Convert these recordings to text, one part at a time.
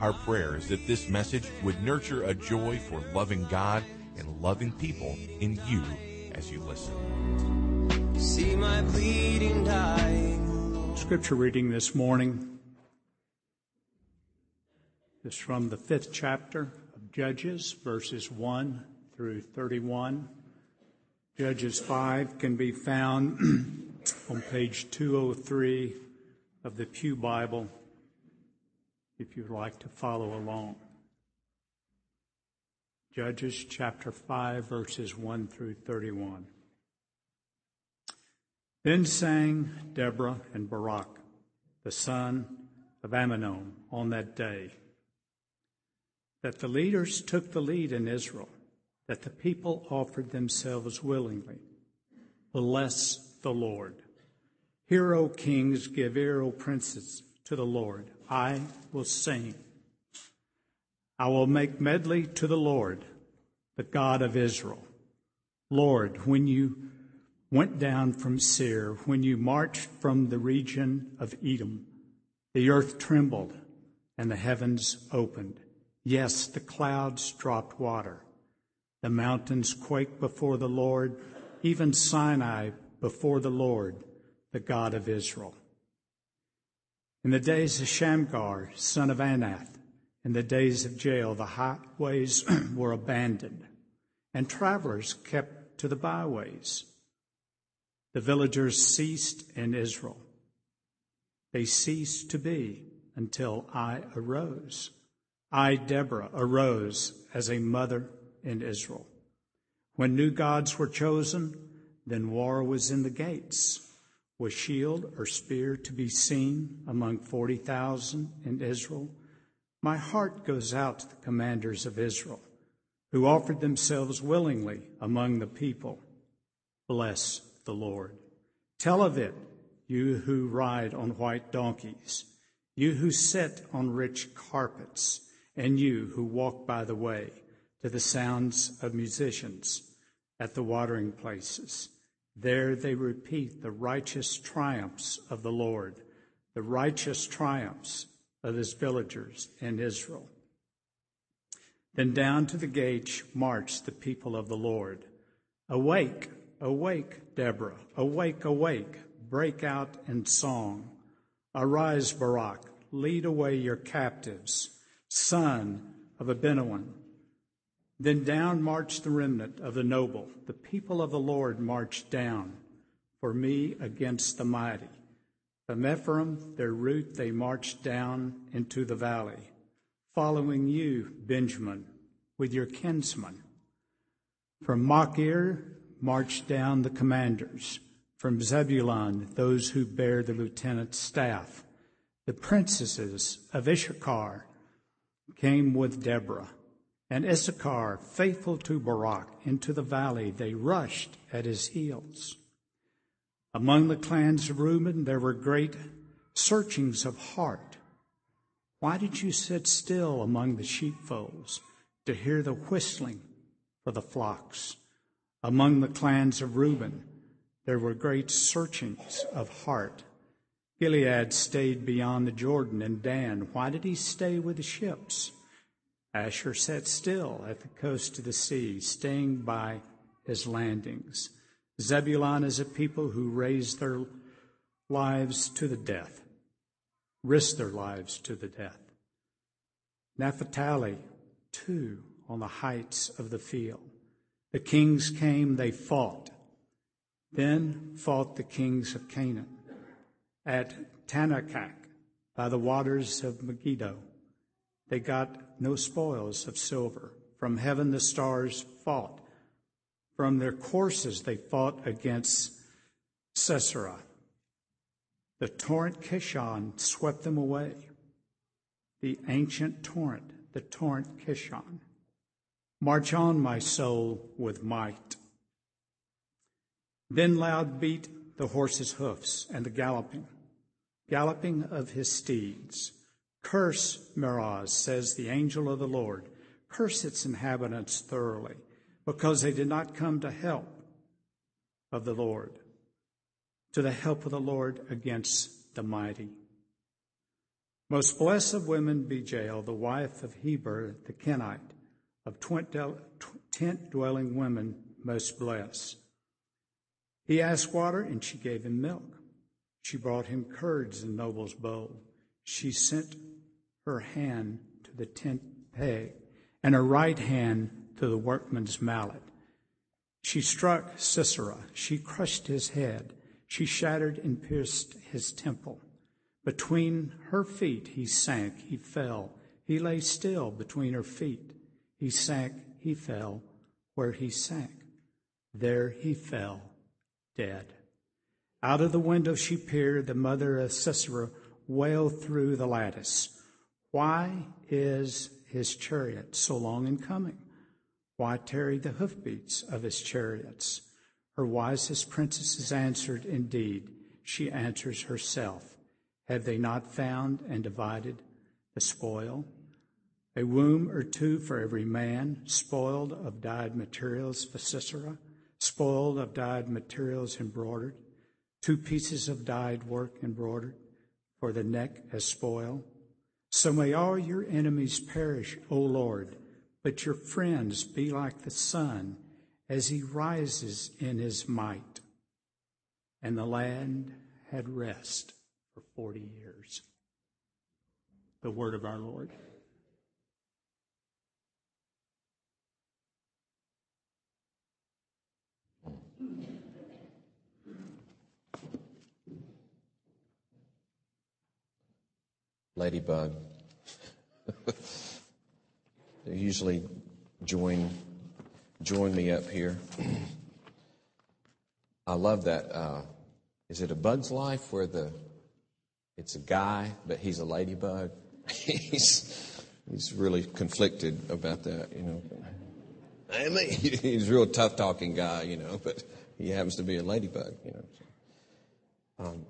Our prayer is that this message would nurture a joy for loving God and loving people in you as you listen. See my bleeding dying. Scripture reading this morning is from the fifth chapter of Judges, verses 1 through 31. Judges 5 can be found on page 203 of the Pew Bible if you'd like to follow along. Judges chapter 5, verses 1 through 31. Then sang Deborah and Barak, the son of Amminadab, on that day, that the leaders took the lead in Israel, that the people offered themselves willingly. Bless the Lord. Hear, O kings, give ear, O princes, to the Lord. I will sing. I will make medley to the Lord, the God of Israel. Lord, when you went down from Seir, when you marched from the region of Edom, the earth trembled and the heavens opened. Yes, the clouds dropped water. The mountains quaked before the Lord, even Sinai before the Lord, the God of Israel. In the days of Shamgar, son of Anath, in the days of Jael, the highways were abandoned, and travelers kept to the byways. The villagers ceased in Israel. They ceased to be until I arose. I, Deborah, arose as a mother in Israel. When new gods were chosen, then war was in the gates. Was shield or spear to be seen among 40,000 in Israel? My heart goes out to the commanders of Israel, who offered themselves willingly among the people. Bless the Lord. Tell of it, you who ride on white donkeys, you who sit on rich carpets, and you who walk by the way to the sounds of musicians at the watering places. There they repeat the righteous triumphs of the Lord, the righteous triumphs of his villagers in Israel. Then down to the gates marched the people of the Lord. Awake, awake, Deborah, awake, awake, break out in song. Arise, Barak, lead away your captives, son of Abinoam. Then down marched the remnant of the noble. The people of the Lord marched down for me against the mighty. From Ephraim, their route, they marched down into the valley, following you, Benjamin, with your kinsmen. From Machir marched down the commanders. From Zebulun, those who bear the lieutenant's staff. The princesses of Issachar came with Deborah and Issachar, faithful to Barak, into the valley, they rushed at his heels. Among the clans of Reuben, there were great searchings of heart. Why did you sit still among the sheepfolds to hear the whistling for the flocks? Among the clans of Reuben, there were great searchings of heart. Gilead stayed beyond the Jordan, and Dan, why did he stay with the ships? Asher sat still at the coast of the sea, staying by his landings. Zebulun is a people who raise their lives to the death, risk their lives to the death. Naphtali, too, on the heights of the field. The kings came, they fought. Then fought the kings of Canaan at Taanach by the waters of Megiddo. They got no spoils of silver. From heaven the stars fought. From their courses they fought against Sisera. The torrent Kishon swept them away. The ancient torrent the torrent Kishon. March on, my soul, with might. Then loud beat the horse's hoofs and the galloping, galloping of his steeds. Curse Meroz, says the angel of the Lord. Curse its inhabitants thoroughly, because they did not come to help of the Lord, to the help of the Lord against the mighty. Most blessed of women be Jael, the wife of Heber the Kenite, of tent dwelling women most blessed. He asked water, and she gave him milk. She brought him curds in Noble's bowl. She sent her hand to the tent peg, and her right hand to the workman's mallet. She struck Sisera. She crushed his head. She shattered and pierced his temple. Between her feet he sank, he fell. He lay still between her feet. He sank, he fell. Where he sank, there he fell, dead. Out of the window she peered. The mother of Sisera wailed through the lattice. Why is his chariot so long in coming? Why tarry the hoofbeats of his chariots? Her wisest princesses answered, Indeed, she answers herself. Have they not found and divided the spoil? A womb or two for every man, spoiled of dyed materials for Sisera, spoiled of dyed materials embroidered, two pieces of dyed work embroidered, for the neck as spoil. So may all your enemies perish, O Lord, but your friends be like the sun as he rises in his might. And the land had rest for 40 years. The word of our Lord. Ladybug. they usually join join me up here. I love that. Uh, is it a Bug's Life where the it's a guy, but he's a ladybug. he's he's really conflicted about that, you know. I mean, he's a real tough talking guy, you know, but he happens to be a ladybug, you know. Um,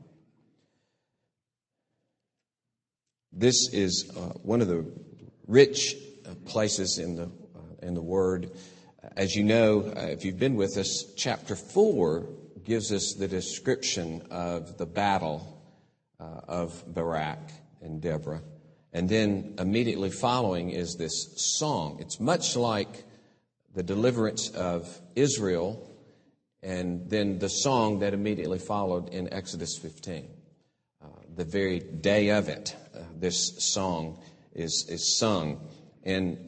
this is uh, one of the rich uh, places in the uh, in the Word. As you know, uh, if you've been with us, chapter four gives us the description of the battle uh, of Barak and Deborah. And then immediately following is this song. It's much like the deliverance of Israel and then the song that immediately followed in Exodus 15. Uh, the very day of it, this song is, is sung. And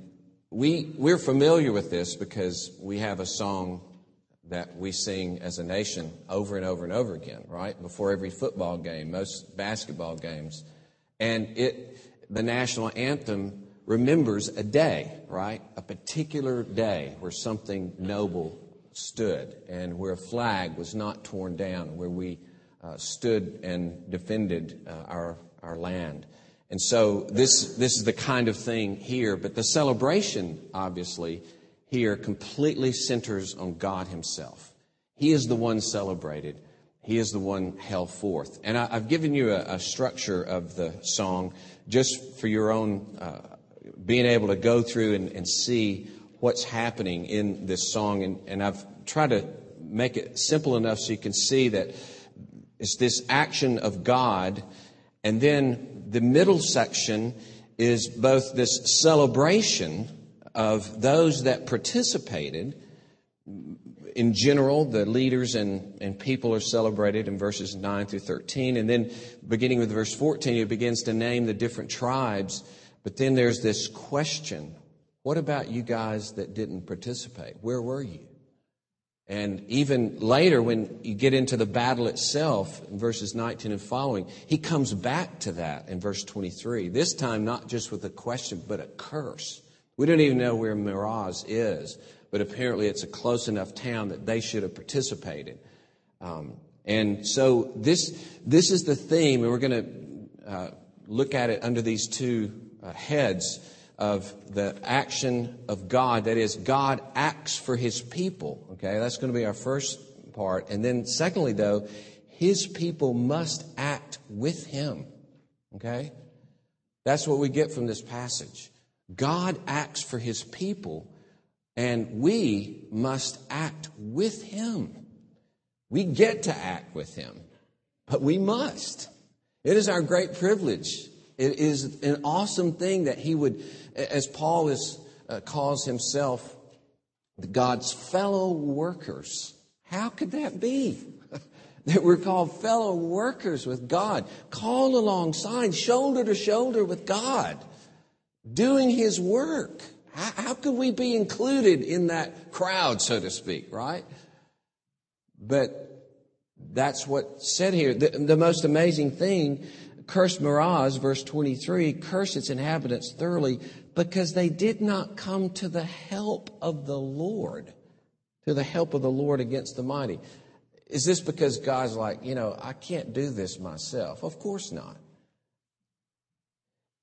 we, we're familiar with this because we have a song that we sing as a nation over and over and over again, right? Before every football game, most basketball games. And it, the national anthem remembers a day, right? A particular day where something noble stood and where a flag was not torn down, where we uh, stood and defended uh, our, our land. And so this, this is the kind of thing here, but the celebration, obviously, here completely centers on God Himself. He is the one celebrated. He is the one held forth. And I, have given you a, a, structure of the song just for your own uh, being able to go through and, and, see what's happening in this song. And, and I've tried to make it simple enough so you can see that it's this action of God. And then the middle section is both this celebration of those that participated. In general, the leaders and, and people are celebrated in verses 9 through 13. And then beginning with verse 14, it begins to name the different tribes. But then there's this question What about you guys that didn't participate? Where were you? And even later, when you get into the battle itself, in verses 19 and following, he comes back to that in verse 23. This time, not just with a question, but a curse. We don't even know where Meroz is, but apparently it's a close enough town that they should have participated. Um, and so this, this is the theme, and we're going to uh, look at it under these two uh, heads of the action of God. That is, God acts for his people. Okay, that's going to be our first part. And then, secondly, though, his people must act with him. Okay? That's what we get from this passage. God acts for his people, and we must act with him. We get to act with him, but we must. It is our great privilege. It is an awesome thing that he would, as Paul is, uh, calls himself, God's fellow workers. How could that be? that we're called fellow workers with God, called alongside, shoulder to shoulder with God, doing His work. How, how could we be included in that crowd, so to speak, right? But that's what's said here. The, the most amazing thing, curse Meroz, verse 23, curse its inhabitants thoroughly because they did not come to the help of the Lord, to the help of the Lord against the mighty. Is this because God's like, you know, I can't do this myself? Of course not.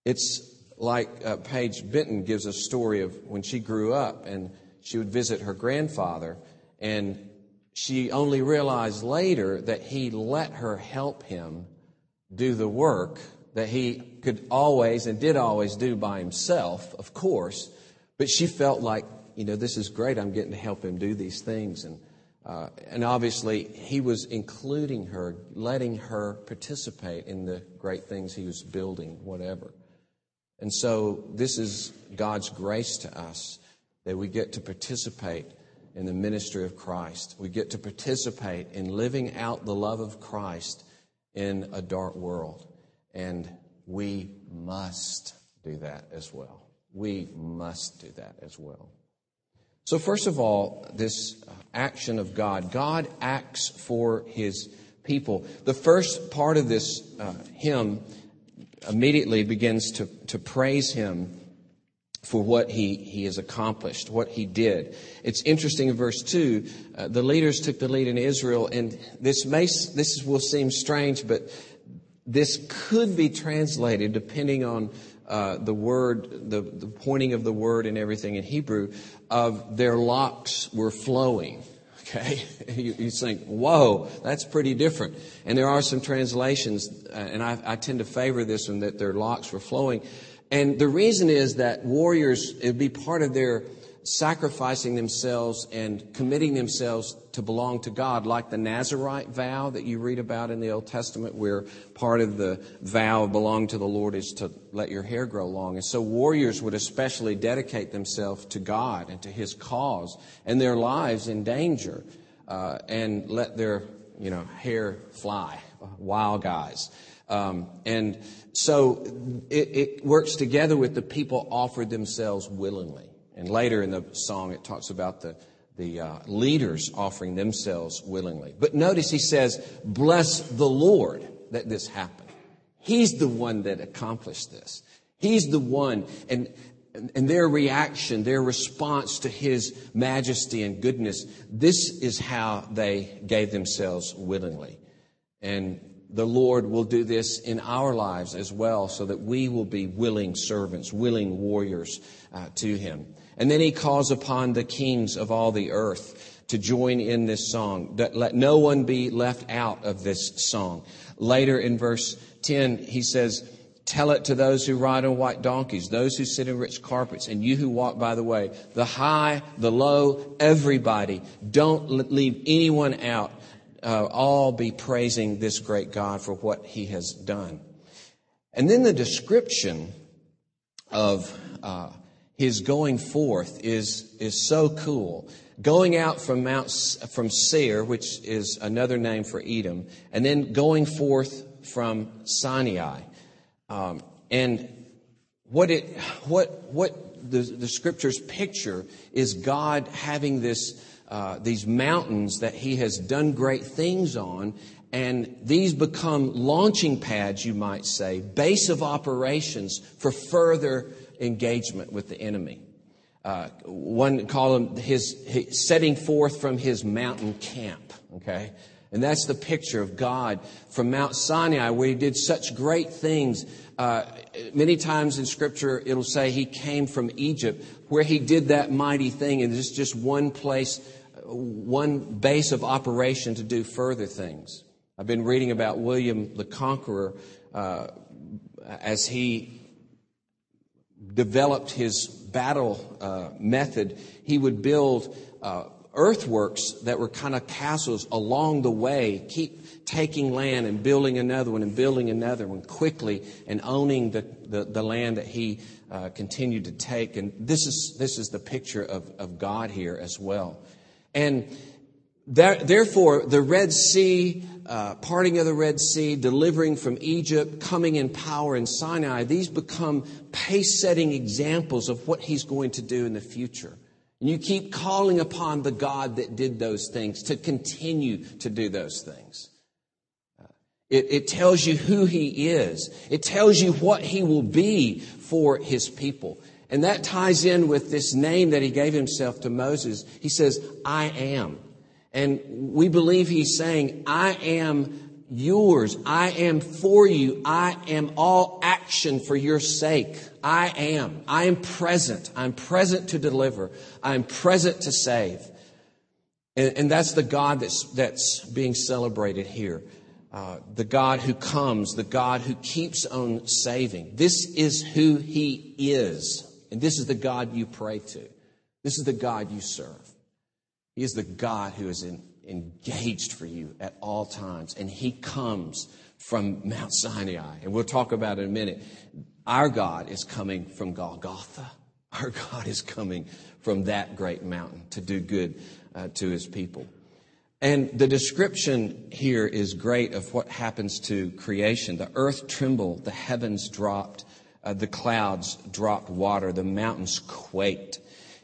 It's like uh, Paige Benton gives a story of when she grew up and she would visit her grandfather, and she only realized later that he let her help him do the work that he could always and did always do by himself, of course, but she felt like, you know, this is great. I'm getting to help him do these things. And uh, and obviously, he was including her, letting her participate in the great things he was building, whatever. And so, this is God's grace to us that we get to participate in the ministry of Christ. We get to participate in living out the love of Christ in a dark world. And we must do that as well. We must do that as well. So, first of all, this action of God. God acts for his people. The first part of this uh, hymn immediately begins to, to praise him for what he, he has accomplished, what he did. It's interesting in verse 2, uh, the leaders took the lead in Israel, and this may, this will seem strange, but this could be translated depending on uh, the word, the, the pointing of the word and everything in Hebrew, of their locks were flowing. Okay? You, you, think, whoa, that's pretty different. And there are some translations, uh, and I, I, tend to favor this one, that their locks were flowing. And the reason is that warriors, it would be part of their sacrificing themselves and committing themselves to belong to God, like the Nazarite vow that you read about in the Old Testament, where part of the vow of belong to the Lord is to let your hair grow long. And so warriors would especially dedicate themselves to God and to His cause and their lives in danger uh, and let their you know hair fly, wild guys. Um, and so it, it works together with the people offered themselves willingly. And later in the song, it talks about the, the uh, leaders offering themselves willingly. But notice he says, Bless the Lord that this happened. He's the one that accomplished this. He's the one. And, and their reaction, their response to his majesty and goodness, this is how they gave themselves willingly. And the Lord will do this in our lives as well so that we will be willing servants, willing warriors uh, to him. And then he calls upon the kings of all the earth to join in this song. Let no one be left out of this song. Later in verse 10, he says, Tell it to those who ride on white donkeys, those who sit in rich carpets, and you who walk by the way. The high, the low, everybody. Don't leave anyone out. Uh, all be praising this great God for what he has done. And then the description of uh, his going forth is, is so cool. Going out from Mount, from Seir, which is another name for Edom, and then going forth from Sinai. Um, and what it, what, what the, the scriptures picture is God having this, uh, these mountains that he has done great things on, and these become launching pads, you might say, base of operations for further engagement with the enemy. Uh, one call him his, his, setting forth from his mountain camp. Okay, and that's the picture of God from Mount Sinai, where He did such great things. Uh, many times in Scripture, it'll say he came from Egypt, where he did that mighty thing, and it's just one place, one base of operation to do further things. I've been reading about William the Conqueror uh, as he developed his battle uh, method. He would build uh, earthworks that were kind of castles along the way, keep taking land and building another one and building another one quickly and owning the, the, the land that he uh, continued to take. And this is, this is the picture of, of God here as well. And there, therefore, the Red Sea, uh, parting of the Red Sea, delivering from Egypt, coming in power in Sinai, these become pace setting examples of what he's going to do in the future. And you keep calling upon the God that did those things to continue to do those things. Uh, it, it tells you who he is. It tells you what he will be for his people. And that ties in with this name that he gave himself to Moses. He says, I am. And we believe he's saying, I am yours. I am for you. I am all action for your sake. I am. I am present. I'm present to deliver. I'm present to save. And, and that's the God that's, that's being celebrated here. Uh, the God who comes, the God who keeps on saving. This is who He is. And this is the God you pray to. This is the God you serve. He is the God who is in, engaged for you at all times. And He comes from Mount Sinai. And we'll talk about it in a minute. Our God is coming from Golgotha. Our God is coming from that great mountain to do good uh, to His people. And the description here is great of what happens to creation. The earth trembled, the heavens dropped, uh, the clouds dropped water, the mountains quaked.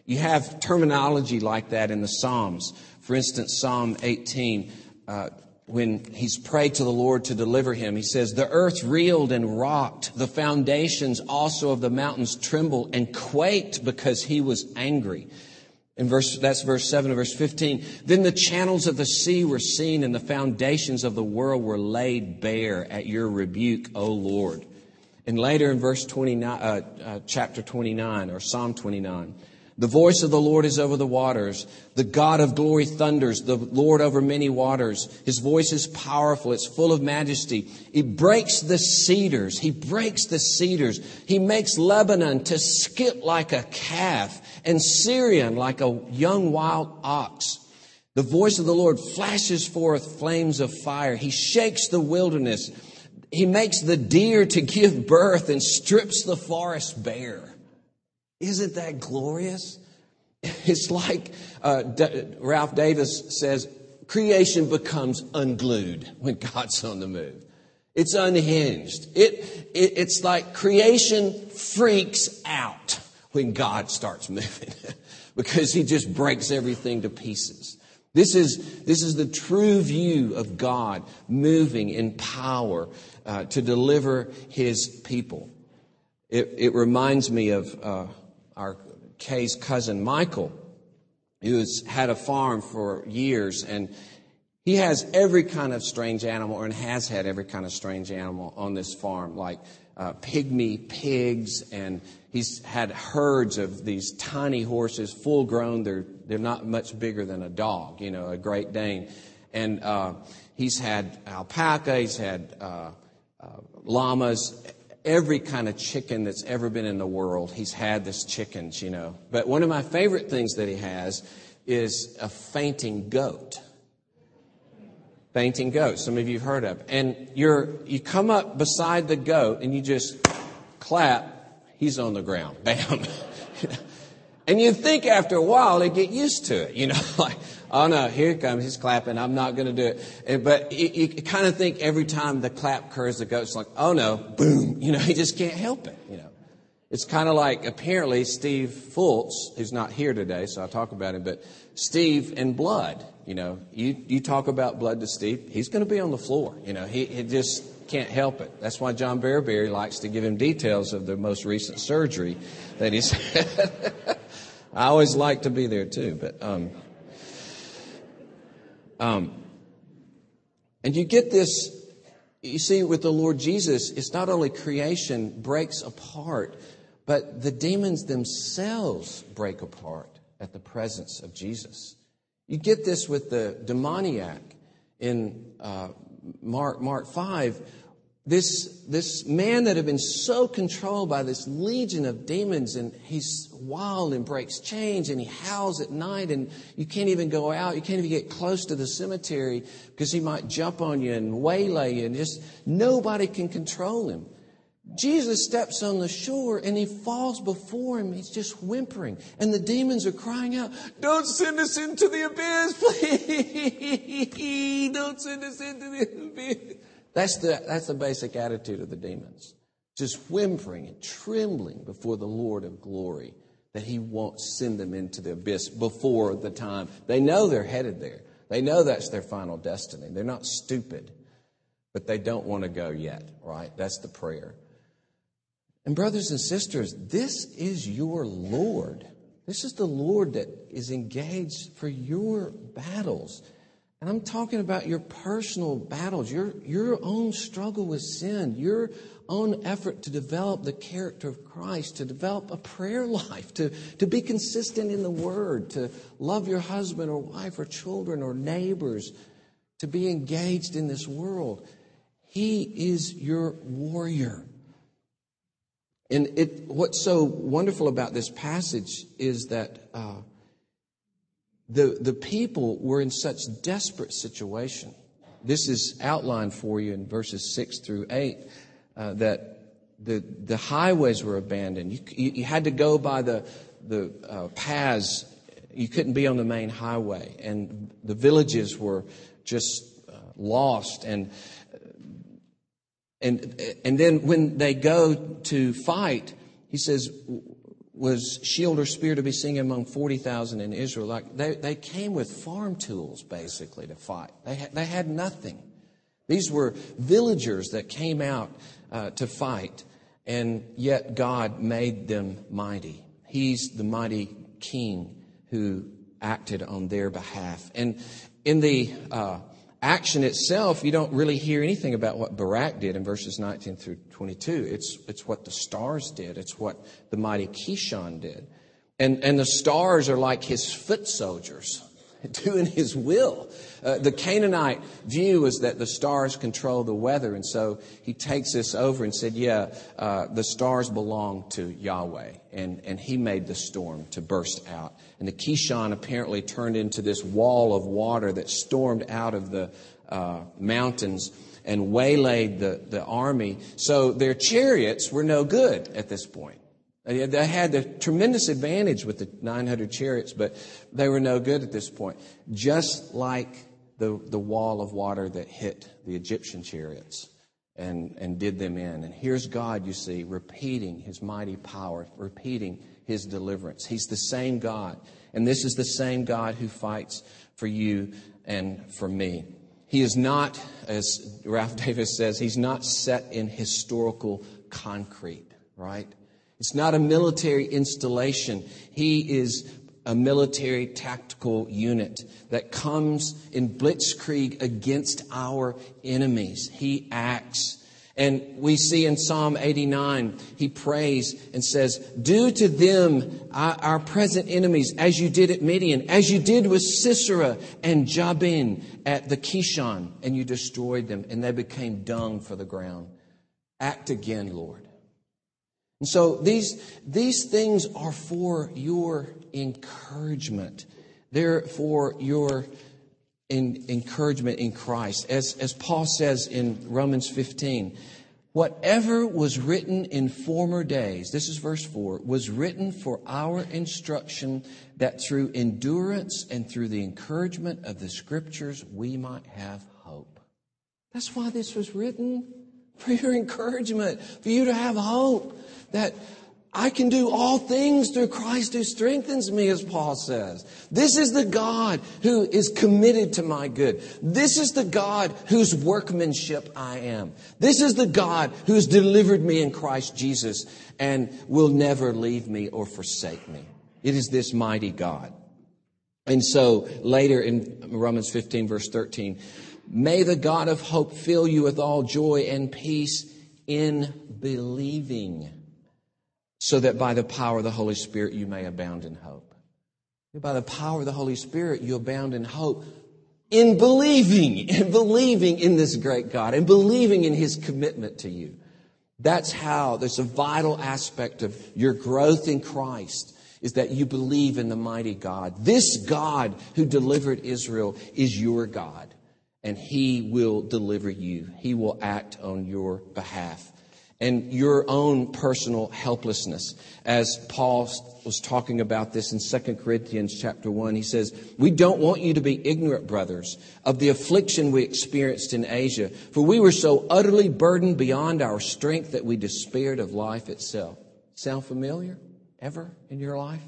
You have terminology like that in the Psalms. For instance, Psalm 18, uh, when he's prayed to the Lord to deliver him, he says, The earth reeled and rocked. The foundations also of the mountains trembled and quaked because he was angry. In verse, that's verse 7 of verse 15. Then the channels of the sea were seen and the foundations of the world were laid bare at your rebuke, O Lord. And later in verse 29, uh, uh, chapter 29 or Psalm 29, the voice of the Lord is over the waters. The God of glory thunders, the Lord over many waters. His voice is powerful. It's full of majesty. He breaks the cedars. He breaks the cedars. He makes Lebanon to skip like a calf and Sirion like a young wild ox. The voice of the Lord flashes forth flames of fire. He shakes the wilderness. He makes the deer to give birth and strips the forest bare. Isn't that glorious? It's like uh, D- Ralph Davis says creation becomes unglued when God's on the move. It's unhinged. It, it, it's like creation freaks out when God starts moving because he just breaks everything to pieces. This is, this is the true view of God moving in power uh, to deliver his people. It, it reminds me of uh, our Kay's cousin Michael, who's had a farm for years, and he has every kind of strange animal, and has had every kind of strange animal on this farm, like uh, pygmy pigs, and he's had herds of these tiny horses, full grown. They're they're not much bigger than a dog, you know, a Great Dane, and uh, he's had alpaca, he's had uh, llamas, every kind of chicken that's ever been in the world. He's had this chickens, you know. But one of my favorite things that he has is a fainting goat. Fainting goat. Some of you have heard of. And you're, you come up beside the goat and you just clap. He's on the ground. Bam. and you think after a while they get used to it, you know, like, oh no, here he comes, he's clapping, I'm not going to do it. But you, kind of think every time the clap occurs, the goat's like, oh no, boom, you know, he just can't help it, you know. It's kind of like apparently Steve Fultz, who's not here today, so I'll talk about him, but Steve and blood, you know, you, you talk about blood to Steve, he's going to be on the floor, you know, he, he just can't help it. That's why John Bearberry likes to give him details of the most recent surgery that he's had. I always like to be there too, but um, um, and you get this, you see, with the Lord Jesus, it's not only creation breaks apart, but the demons themselves break apart at the presence of Jesus. You get this with the demoniac in uh, Mark, Mark 5, this, this man that had been so controlled by this legion of demons and he's wild and breaks chains and he howls at night and you can't even go out. You can't even get close to the cemetery because he might jump on you and waylay you and just nobody can control him. Jesus steps on the shore and he falls before him. He's just whimpering. And the demons are crying out, Don't send us into the abyss, please. Don't send us into the abyss. That's the, that's the basic attitude of the demons. Just whimpering and trembling before the Lord of glory that he won't send them into the abyss before the time. They know they're headed there. They know that's their final destiny. They're not stupid, but they don't want to go yet, right? That's the prayer. And, brothers and sisters, this is your Lord. This is the Lord that is engaged for your battles. And I'm talking about your personal battles, your, your own struggle with sin, your own effort to develop the character of Christ, to develop a prayer life, to, to be consistent in the Word, to love your husband or wife or children or neighbors, to be engaged in this world. He is your warrior. And it, what's so wonderful about this passage is that uh, the, the people were in such desperate situation. This is outlined for you in verses 6 through 8 uh, that the, the highways were abandoned. You, you, you had to go by the, the uh, paths. You couldn't be on the main highway. And the villages were just uh, lost. And and, and then when they go to fight, he says, was shield or spear to be seen among 40,000 in Israel? Like they, they came with farm tools basically to fight. They had, they had nothing. These were villagers that came out uh, to fight, and yet God made them mighty. He's the mighty king who acted on their behalf. And in the uh, action itself, you don't really hear anything about what Barak did in verses 19 through 22. It's, it's what the stars did. It's what the mighty Kishon did. And, and the stars are like his foot soldiers doing his will. Uh, the Canaanite view is that the stars control the weather, and so he takes this over and said, Yeah, uh, the stars belong to Yahweh, and, and he made the storm to burst out. And the Kishon apparently turned into this wall of water that stormed out of the uh, mountains and waylaid the, the army. So their chariots were no good at this point. They had a tremendous advantage with the 900 chariots, but they were no good at this point. Just like the, the wall of water that hit the Egyptian chariots and, and did them in. And here's God, you see, repeating his mighty power, repeating his deliverance. He's the same God. And this is the same God who fights for you and for me. He is not, as Ralph Davis says, he's not set in historical concrete, right? It's not a military installation. He is a military tactical unit that comes in blitzkrieg against our enemies. He acts. And we see in Psalm 89, he prays and says, Do to them, uh, our, present enemies, as you did at Midian, as you did with Sisera and Jabin at the Kishon, and you destroyed them, and they became dung for the ground. Act again, Lord. And so these, these things are for your encouragement. They're for your in, encouragement in Christ. As, as Paul says in Romans 15, whatever was written in former days, this is verse 4, was written for our instruction that through endurance and through the encouragement of the scriptures we might have hope. That's why this was written for your encouragement, for you to have hope that I can do all things through Christ who strengthens me, as Paul says. This is the God who is committed to my good. This is the God whose workmanship I am. This is the God who's delivered me in Christ Jesus and will never leave me or forsake me. It is this mighty God. And so later in Romans 15 verse 13, May the God of hope fill you with all joy and peace in believing, so that by the power of the Holy Spirit you may abound in hope. By the power of the Holy Spirit you abound in hope in believing, in believing in this great God, and believing in His commitment to you. That's how there's a vital aspect of your growth in Christ is that you believe in the mighty God. This God who delivered Israel is your God, and He will deliver you. He will act on your behalf. And your own personal helplessness. As Paul was talking about this in 2 Corinthians chapter 1, he says, We don't want you to be ignorant, brothers, of the affliction we experienced in Asia, for we were so utterly burdened beyond our strength that we despaired of life itself. Sound familiar? ever in your life?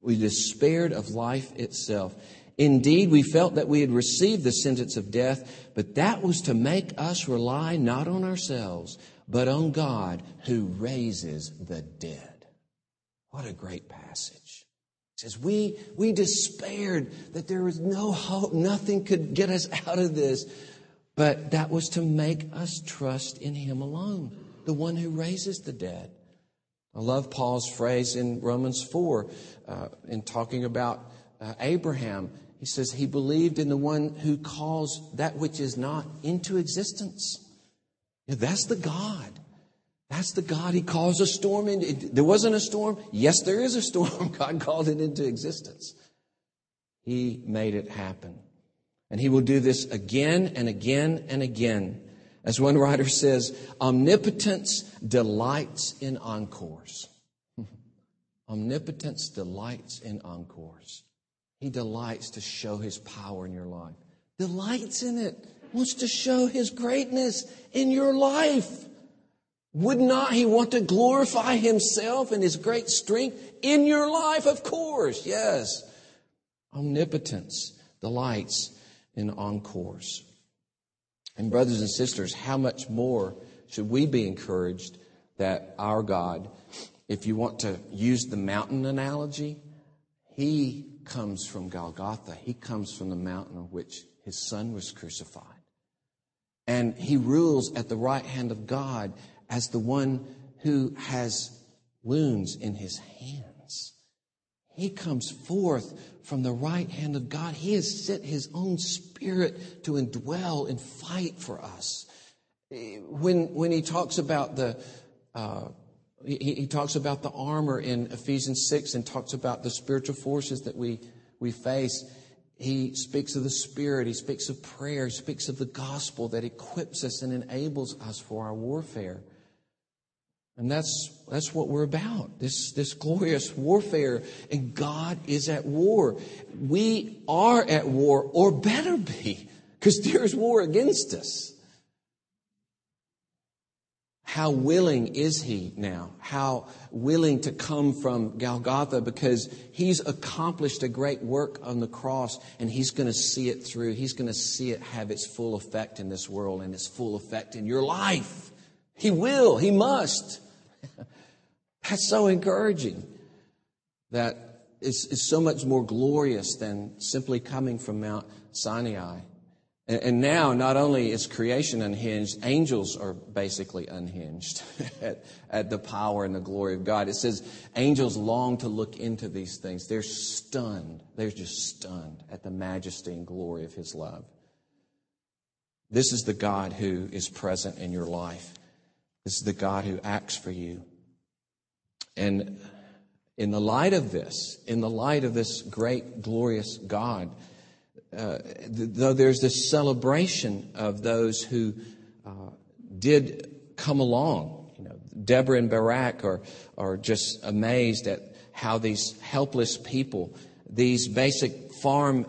We despaired of life itself. Indeed, we felt that we had received the sentence of death, but that was to make us rely not on ourselves, but on God who raises the dead. What a great passage. It says, we, we despaired that there was no hope, nothing could get us out of this, but that was to make us trust in Him alone, the one who raises the dead. I love Paul's phrase in Romans 4 uh, in talking about uh, Abraham. He says he believed in the one who calls that which is not into existence. Yeah, that's the God. That's the God he calls a storm into. There wasn't a storm. Yes, there is a storm. God called it into existence. He made it happen. And he will do this again and again and again. As one writer says, omnipotence delights in encores. omnipotence delights in encores. He delights to show his power in your life. Delights in it. Wants to show his greatness in your life. Would not he want to glorify himself and his great strength in your life? Of course, yes. Omnipotence delights in encores. And, brothers and sisters, how much more should we be encouraged that our God, if you want to use the mountain analogy, he comes from Golgotha. He comes from the mountain on which his son was crucified. And he rules at the right hand of God as the one who has wounds in his hands. He comes forth from the right hand of God. He has sent His own Spirit to indwell and fight for us. When, when He talks about the, uh, he, he talks about the armor in Ephesians 6 and talks about the spiritual forces that we, we face. He speaks of the Spirit. He speaks of prayer. He speaks of the gospel that equips us and enables us for our warfare. And that's, that's what we're about. This, this glorious warfare. And God is at war. We are at war, or better be, because there's war against us. How willing is he now? How willing to come from Golgotha because he's accomplished a great work on the cross and he's going to see it through. He's going to see it have its full effect in this world and its full effect in your life. He will. He must. That's so encouraging. That is, is so much more glorious than simply coming from Mount Sinai. And, and now, not only is creation unhinged, angels are basically unhinged at, at the power and the glory of God. It says angels long to look into these things. They're stunned. They're just stunned at the majesty and glory of His love. This is the God who is present in your life. This is the God who acts for you. And in the light of this, in the light of this great, glorious God, uh, though there's this celebration of those who uh, did come along, you know, Deborah and Barak are, are just amazed at how these helpless people, these basic farm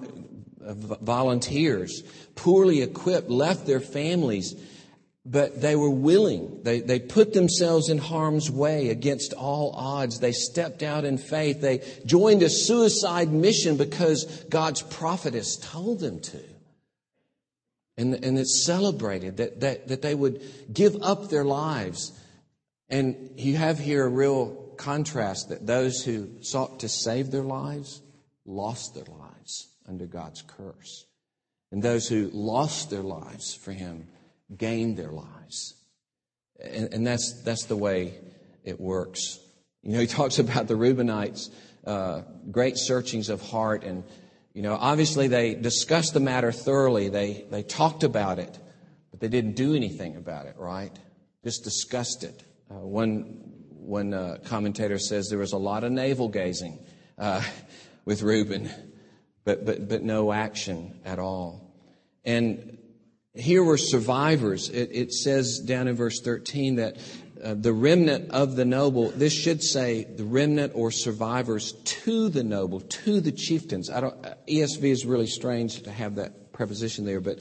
uh, volunteers, poorly equipped, left their families but they were willing. They, they put themselves in harm's way against all odds. They stepped out in faith. They joined a suicide mission because God's prophetess told them to. And, and it's celebrated that, that, that they would give up their lives. And you have here a real contrast that those who sought to save their lives lost their lives under God's curse. And those who lost their lives for him gained their lives. And, and that's, that's the way it works. You know, he talks about the Reubenites, uh, great searchings of heart. And, you know, obviously they discussed the matter thoroughly. They, they talked about it, but they didn't do anything about it, right? Just discussed it. Uh, one one uh, commentator says there was a lot of navel gazing uh, with Reuben, but, but, but no action at all. And here were survivors. It, it says down in verse 13 that uh, the remnant of the noble, this should say the remnant or survivors to the noble, to the chieftains. I don't, uh, ESV is really strange to have that preposition there, but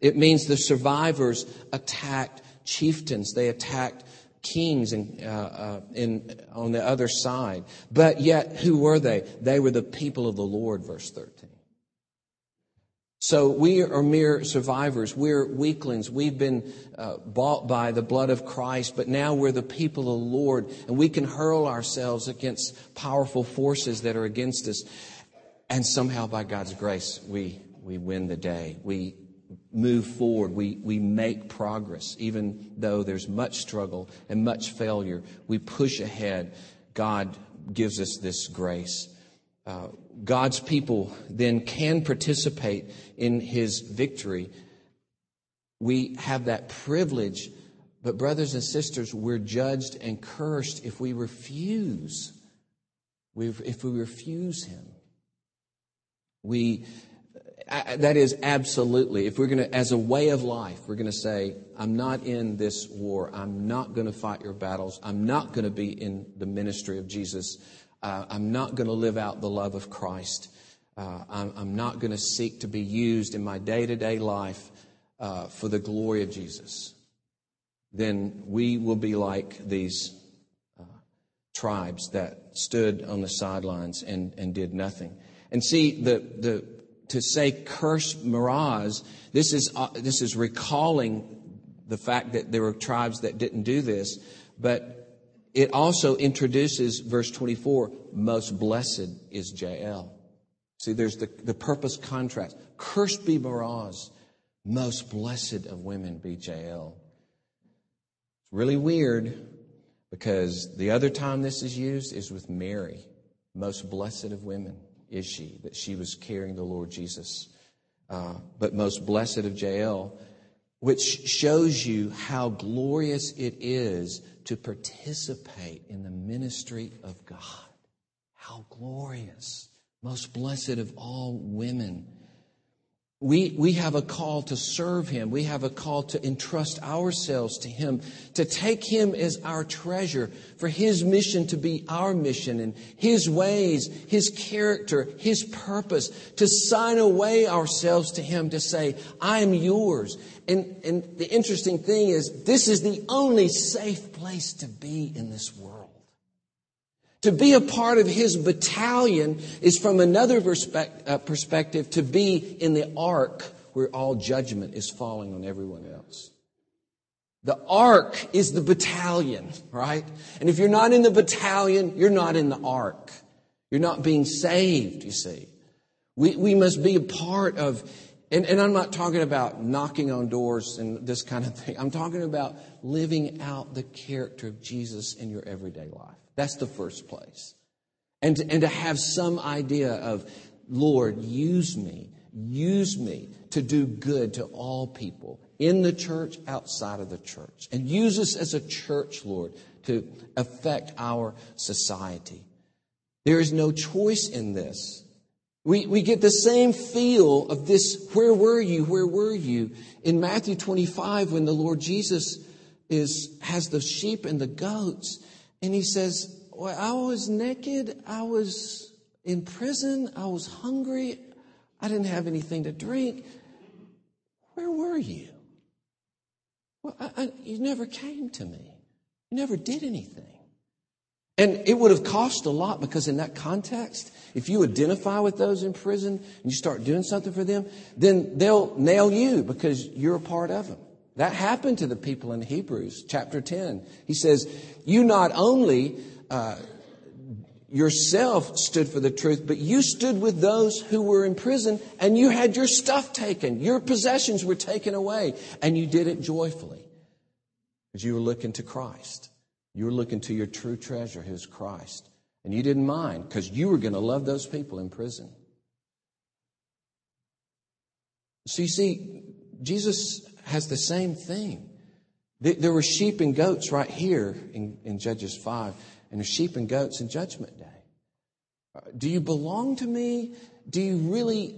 it means the survivors attacked chieftains. They attacked kings and, uh, uh, in, on the other side. But yet, who were they? They were the people of the Lord, verse 13. So we are mere survivors. We're weaklings. We've been uh, bought by the blood of Christ, but now we're the people of the Lord, and we can hurl ourselves against powerful forces that are against us. And somehow, by God's grace, we, we win the day. We move forward. We, we make progress. Even though there's much struggle and much failure, we push ahead. God gives us this grace. Uh, God's people then can participate in his victory. We have that privilege, but, brothers and sisters, we're judged and cursed if we refuse. If we refuse him. We that is absolutely. If we're going to, as a way of life, we're going to say, I'm not in this war. I'm not going to fight your battles. I'm not going to be in the ministry of Jesus. Uh, I'm not going to live out the love of Christ. Uh, I'm, I'm, not going to seek to be used in my day to day life uh, for the glory of Jesus. Then we will be like these uh, tribes that stood on the sidelines and, and did nothing. And see, the, the to say curse Meroz, this is, uh, this is recalling the fact that there were tribes that didn't do this, but it also introduces verse 24, most blessed is Jael. See, there's the, the purpose contrast. Cursed be Meroz, most blessed of women be Jael. It's really weird because the other time this is used is with Mary, most blessed of women is she, that she was carrying the Lord Jesus. Uh, but most blessed of Jael, which shows you how glorious it is to participate in the ministry of God. How glorious. Most blessed of all women we, we have a call to serve Him. We have a call to entrust ourselves to Him, to take Him as our treasure, for His mission to be our mission, and His ways, His character, His purpose, to sign away ourselves to Him, to say, I am yours. And, and the interesting thing is, this is the only safe place to be in this world. To be a part of his battalion is from another uh, perspective to be in the ark where all judgment is falling on everyone else. The ark is the battalion, right? And if you're not in the battalion, you're not in the ark. You're not being saved, you see. We, we must be a part of, and, and I'm not talking about knocking on doors and this kind of thing. I'm talking about living out the character of Jesus in your everyday life. That's the first place. And to, and to have some idea of, Lord, use me, use me to do good to all people in the church, outside of the church. And use us as a church, Lord, to affect our society. There is no choice in this. We, we get the same feel of this, where were you, where were you, in Matthew 25 when the Lord Jesus is, has the sheep and the goats. And he says, well, I was naked. I was in prison. I was hungry. I didn't have anything to drink. Where were you? Well, I, I, you never came to me. You never did anything. And it would have cost a lot because in that context, if you identify with those in prison and you start doing something for them, then they'll nail you because you're a part of them. That happened to the people in Hebrews chapter 10. He says, you not only uh, yourself stood for the truth, but you stood with those who were in prison and you had your stuff taken. Your possessions were taken away and you did it joyfully because you were looking to Christ. You were looking to your true treasure, who's Christ. And you didn't mind because you were going to love those people in prison. So you see, Jesus has the same thing. There were sheep and goats right here in, in Judges 5, and there's sheep and goats in Judgment Day. Uh, do you belong to me? Do you really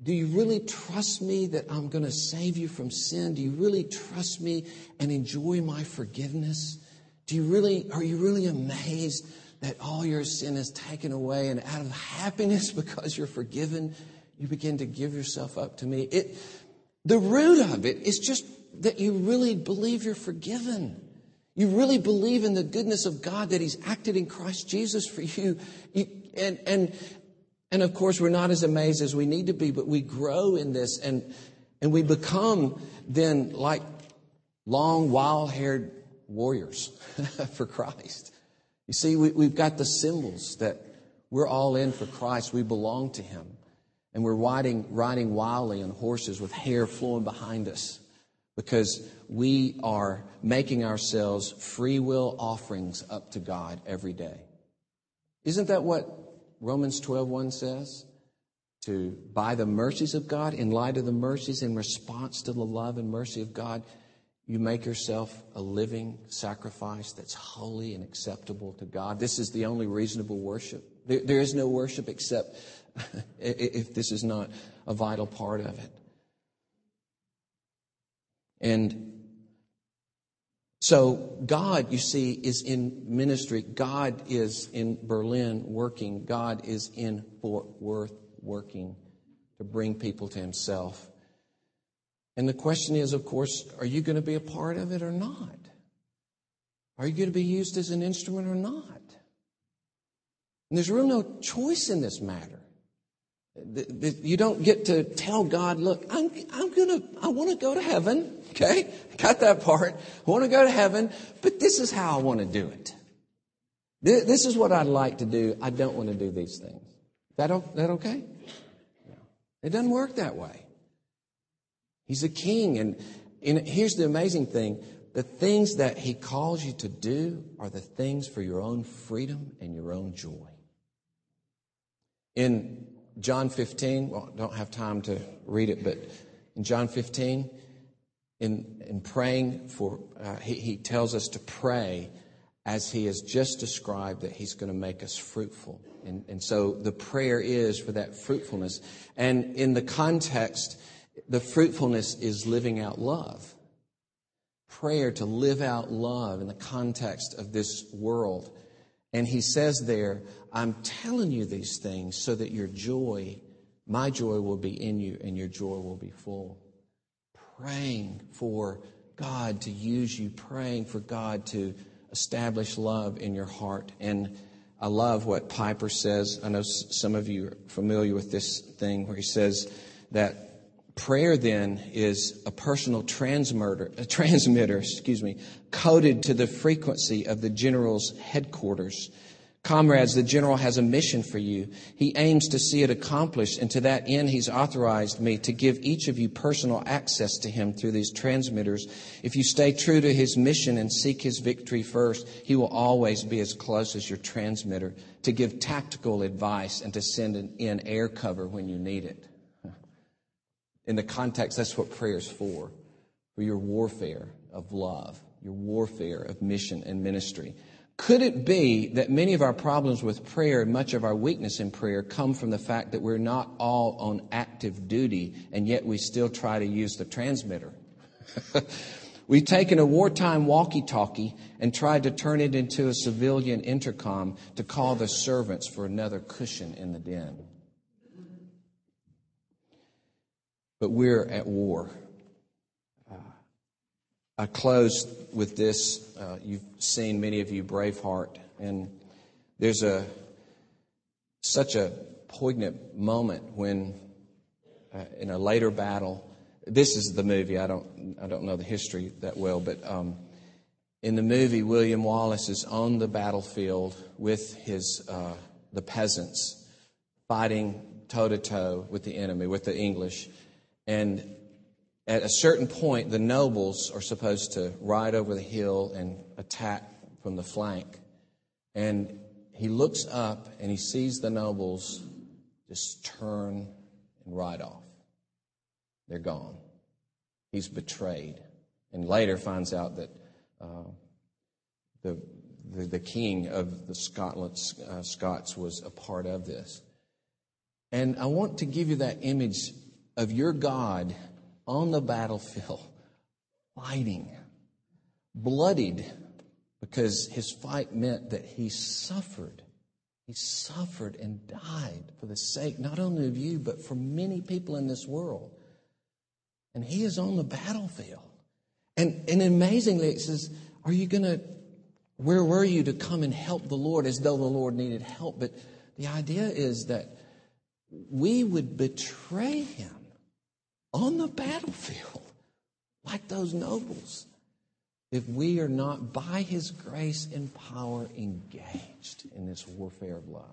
do you really trust me that I'm going to save you from sin? Do you really trust me and enjoy my forgiveness? Do you really are you really amazed that all your sin is taken away and out of happiness because you're forgiven, you begin to give yourself up to me? It the root of it is just that you really believe you're forgiven. You really believe in the goodness of God that He's acted in Christ Jesus for you. you and, and, and of course, we're not as amazed as we need to be, but we grow in this and, and we become then like long, wild haired warriors for Christ. You see, we, we've got the symbols that we're all in for Christ. We belong to Him. And we're riding, riding wildly on horses with hair flowing behind us because we are making ourselves free will offerings up to God every day. Isn't that what Romans 12:1 says? To by the mercies of God, in light of the mercies, in response to the love and mercy of God, you make yourself a living sacrifice that's holy and acceptable to God. This is the only reasonable worship. there, there is no worship except if this is not a vital part of it. And so God, you see, is in ministry. God is in Berlin working. God is in Fort Worth working to bring people to Himself. And the question is, of course, are you going to be a part of it or not? Are you going to be used as an instrument or not? And there's really no choice in this matter. You don't get to tell God, look, I'm, I'm gonna, I want to go to heaven. Okay. Got that part. I want to go to heaven, but this is how I want to do it. This is what I'd like to do. I don't want to do these things. That, that okay? It doesn't work that way. He's a king. And, and here's the amazing thing. The things that he calls you to do are the things for your own freedom and your own joy. In John 15, well, don't have time to read it, but in John 15, in, in praying for, uh, he, he tells us to pray as he has just described that he's going to make us fruitful. And, and so the prayer is for that fruitfulness. And in the context, the fruitfulness is living out love. Prayer to live out love in the context of this world. And he says there, I'm telling you these things so that your joy, my joy, will be in you and your joy will be full. Praying for God to use you, praying for God to establish love in your heart. And I love what Piper says. I know some of you are familiar with this thing where he says that prayer then is a personal transmitter, a transmitter, excuse me, coded to the frequency of the general's headquarters. Comrades, the general has a mission for you. He aims to see it accomplished, and to that end, he's authorized me to give each of you personal access to him through these transmitters. If you stay true to his mission and seek his victory first, he will always be as close as your transmitter to give tactical advice and to send in air cover when you need it. In the context, that's what prayer is for, for your warfare of love, your warfare of mission and ministry. Could it be that many of our problems with prayer and much of our weakness in prayer come from the fact that we're not all on active duty and yet we still try to use the transmitter? We've taken a wartime walkie talkie and tried to turn it into a civilian intercom to call the servants for another cushion in the den. But we're at war. I close with this. Uh, you've seen many of you Braveheart, and there's a such a poignant moment when, uh, in a later battle, this is the movie. I don't I don't know the history that well, but um, In the movie, William Wallace is on the battlefield with his, uh, the peasants, fighting toe to toe with the enemy, with the English. And at a certain point, the nobles are supposed to ride over the hill and attack from the flank. And he looks up and he sees the nobles just turn and ride off. They're gone. He's betrayed. And later finds out that uh, the, the, the, king of the Scotland, uh, Scots was a part of this. And I want to give you that image of your God on the battlefield, fighting, bloodied, because his fight meant that he suffered. He suffered and died for the sake not only of you, but for many people in this world. And he is on the battlefield. And, and amazingly, it says, Are you going to, where were you to come and help the Lord as though the Lord needed help? But the idea is that we would betray him on the battlefield like those nobles if we are not, by His grace and power, engaged in this warfare of love.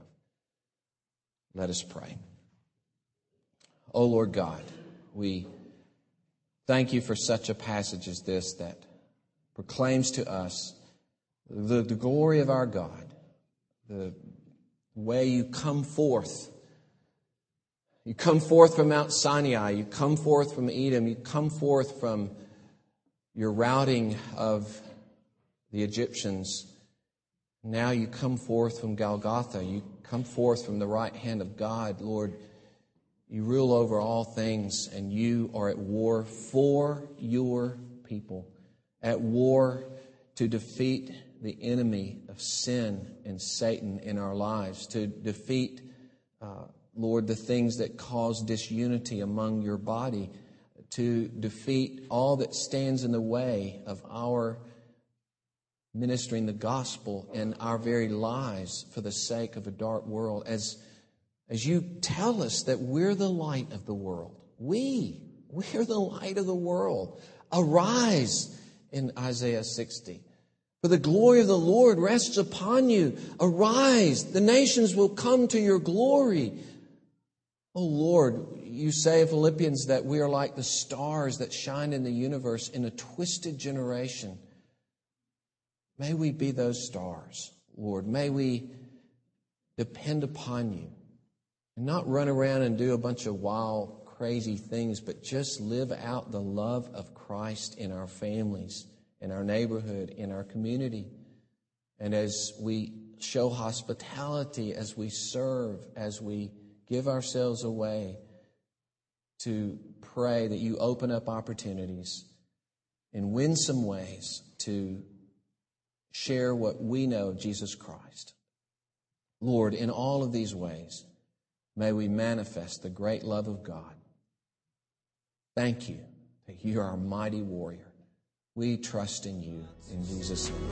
Let us pray. Oh Lord God, we thank you for such a passage as this that proclaims to us the, the glory of our God, the way you come forth. You come forth from Mount Sinai, you come forth from Edom, you come forth from your routing of the Egyptians. Now you come forth from Golgotha. You come forth from the right hand of God, Lord. You rule over all things, and you are at war for your people, at war to defeat the enemy of sin and Satan in our lives, to defeat, uh, Lord, the things that cause disunity among your body to defeat all that stands in the way of our ministering the gospel in our very lives for the sake of a dark world. As, as you tell us that we're the light of the world, we, we're the light of the world. Arise in Isaiah 60. For the glory of the Lord rests upon you. Arise. The nations will come to your glory. Oh Lord, you say in Philippians that we are like the stars that shine in the universe in a twisted generation. May we be those stars, Lord. May we depend upon you and not run around and do a bunch of wild, crazy things, but just live out the love of Christ in our families, in our neighborhood, in our community. And as we show hospitality, as we serve, as we give ourselves away to pray that you open up opportunities in winsome ways to share what we know of Jesus Christ. Lord, in all of these ways, may we manifest the great love of God. Thank you that you are a mighty warrior. We trust in you in Jesus' name.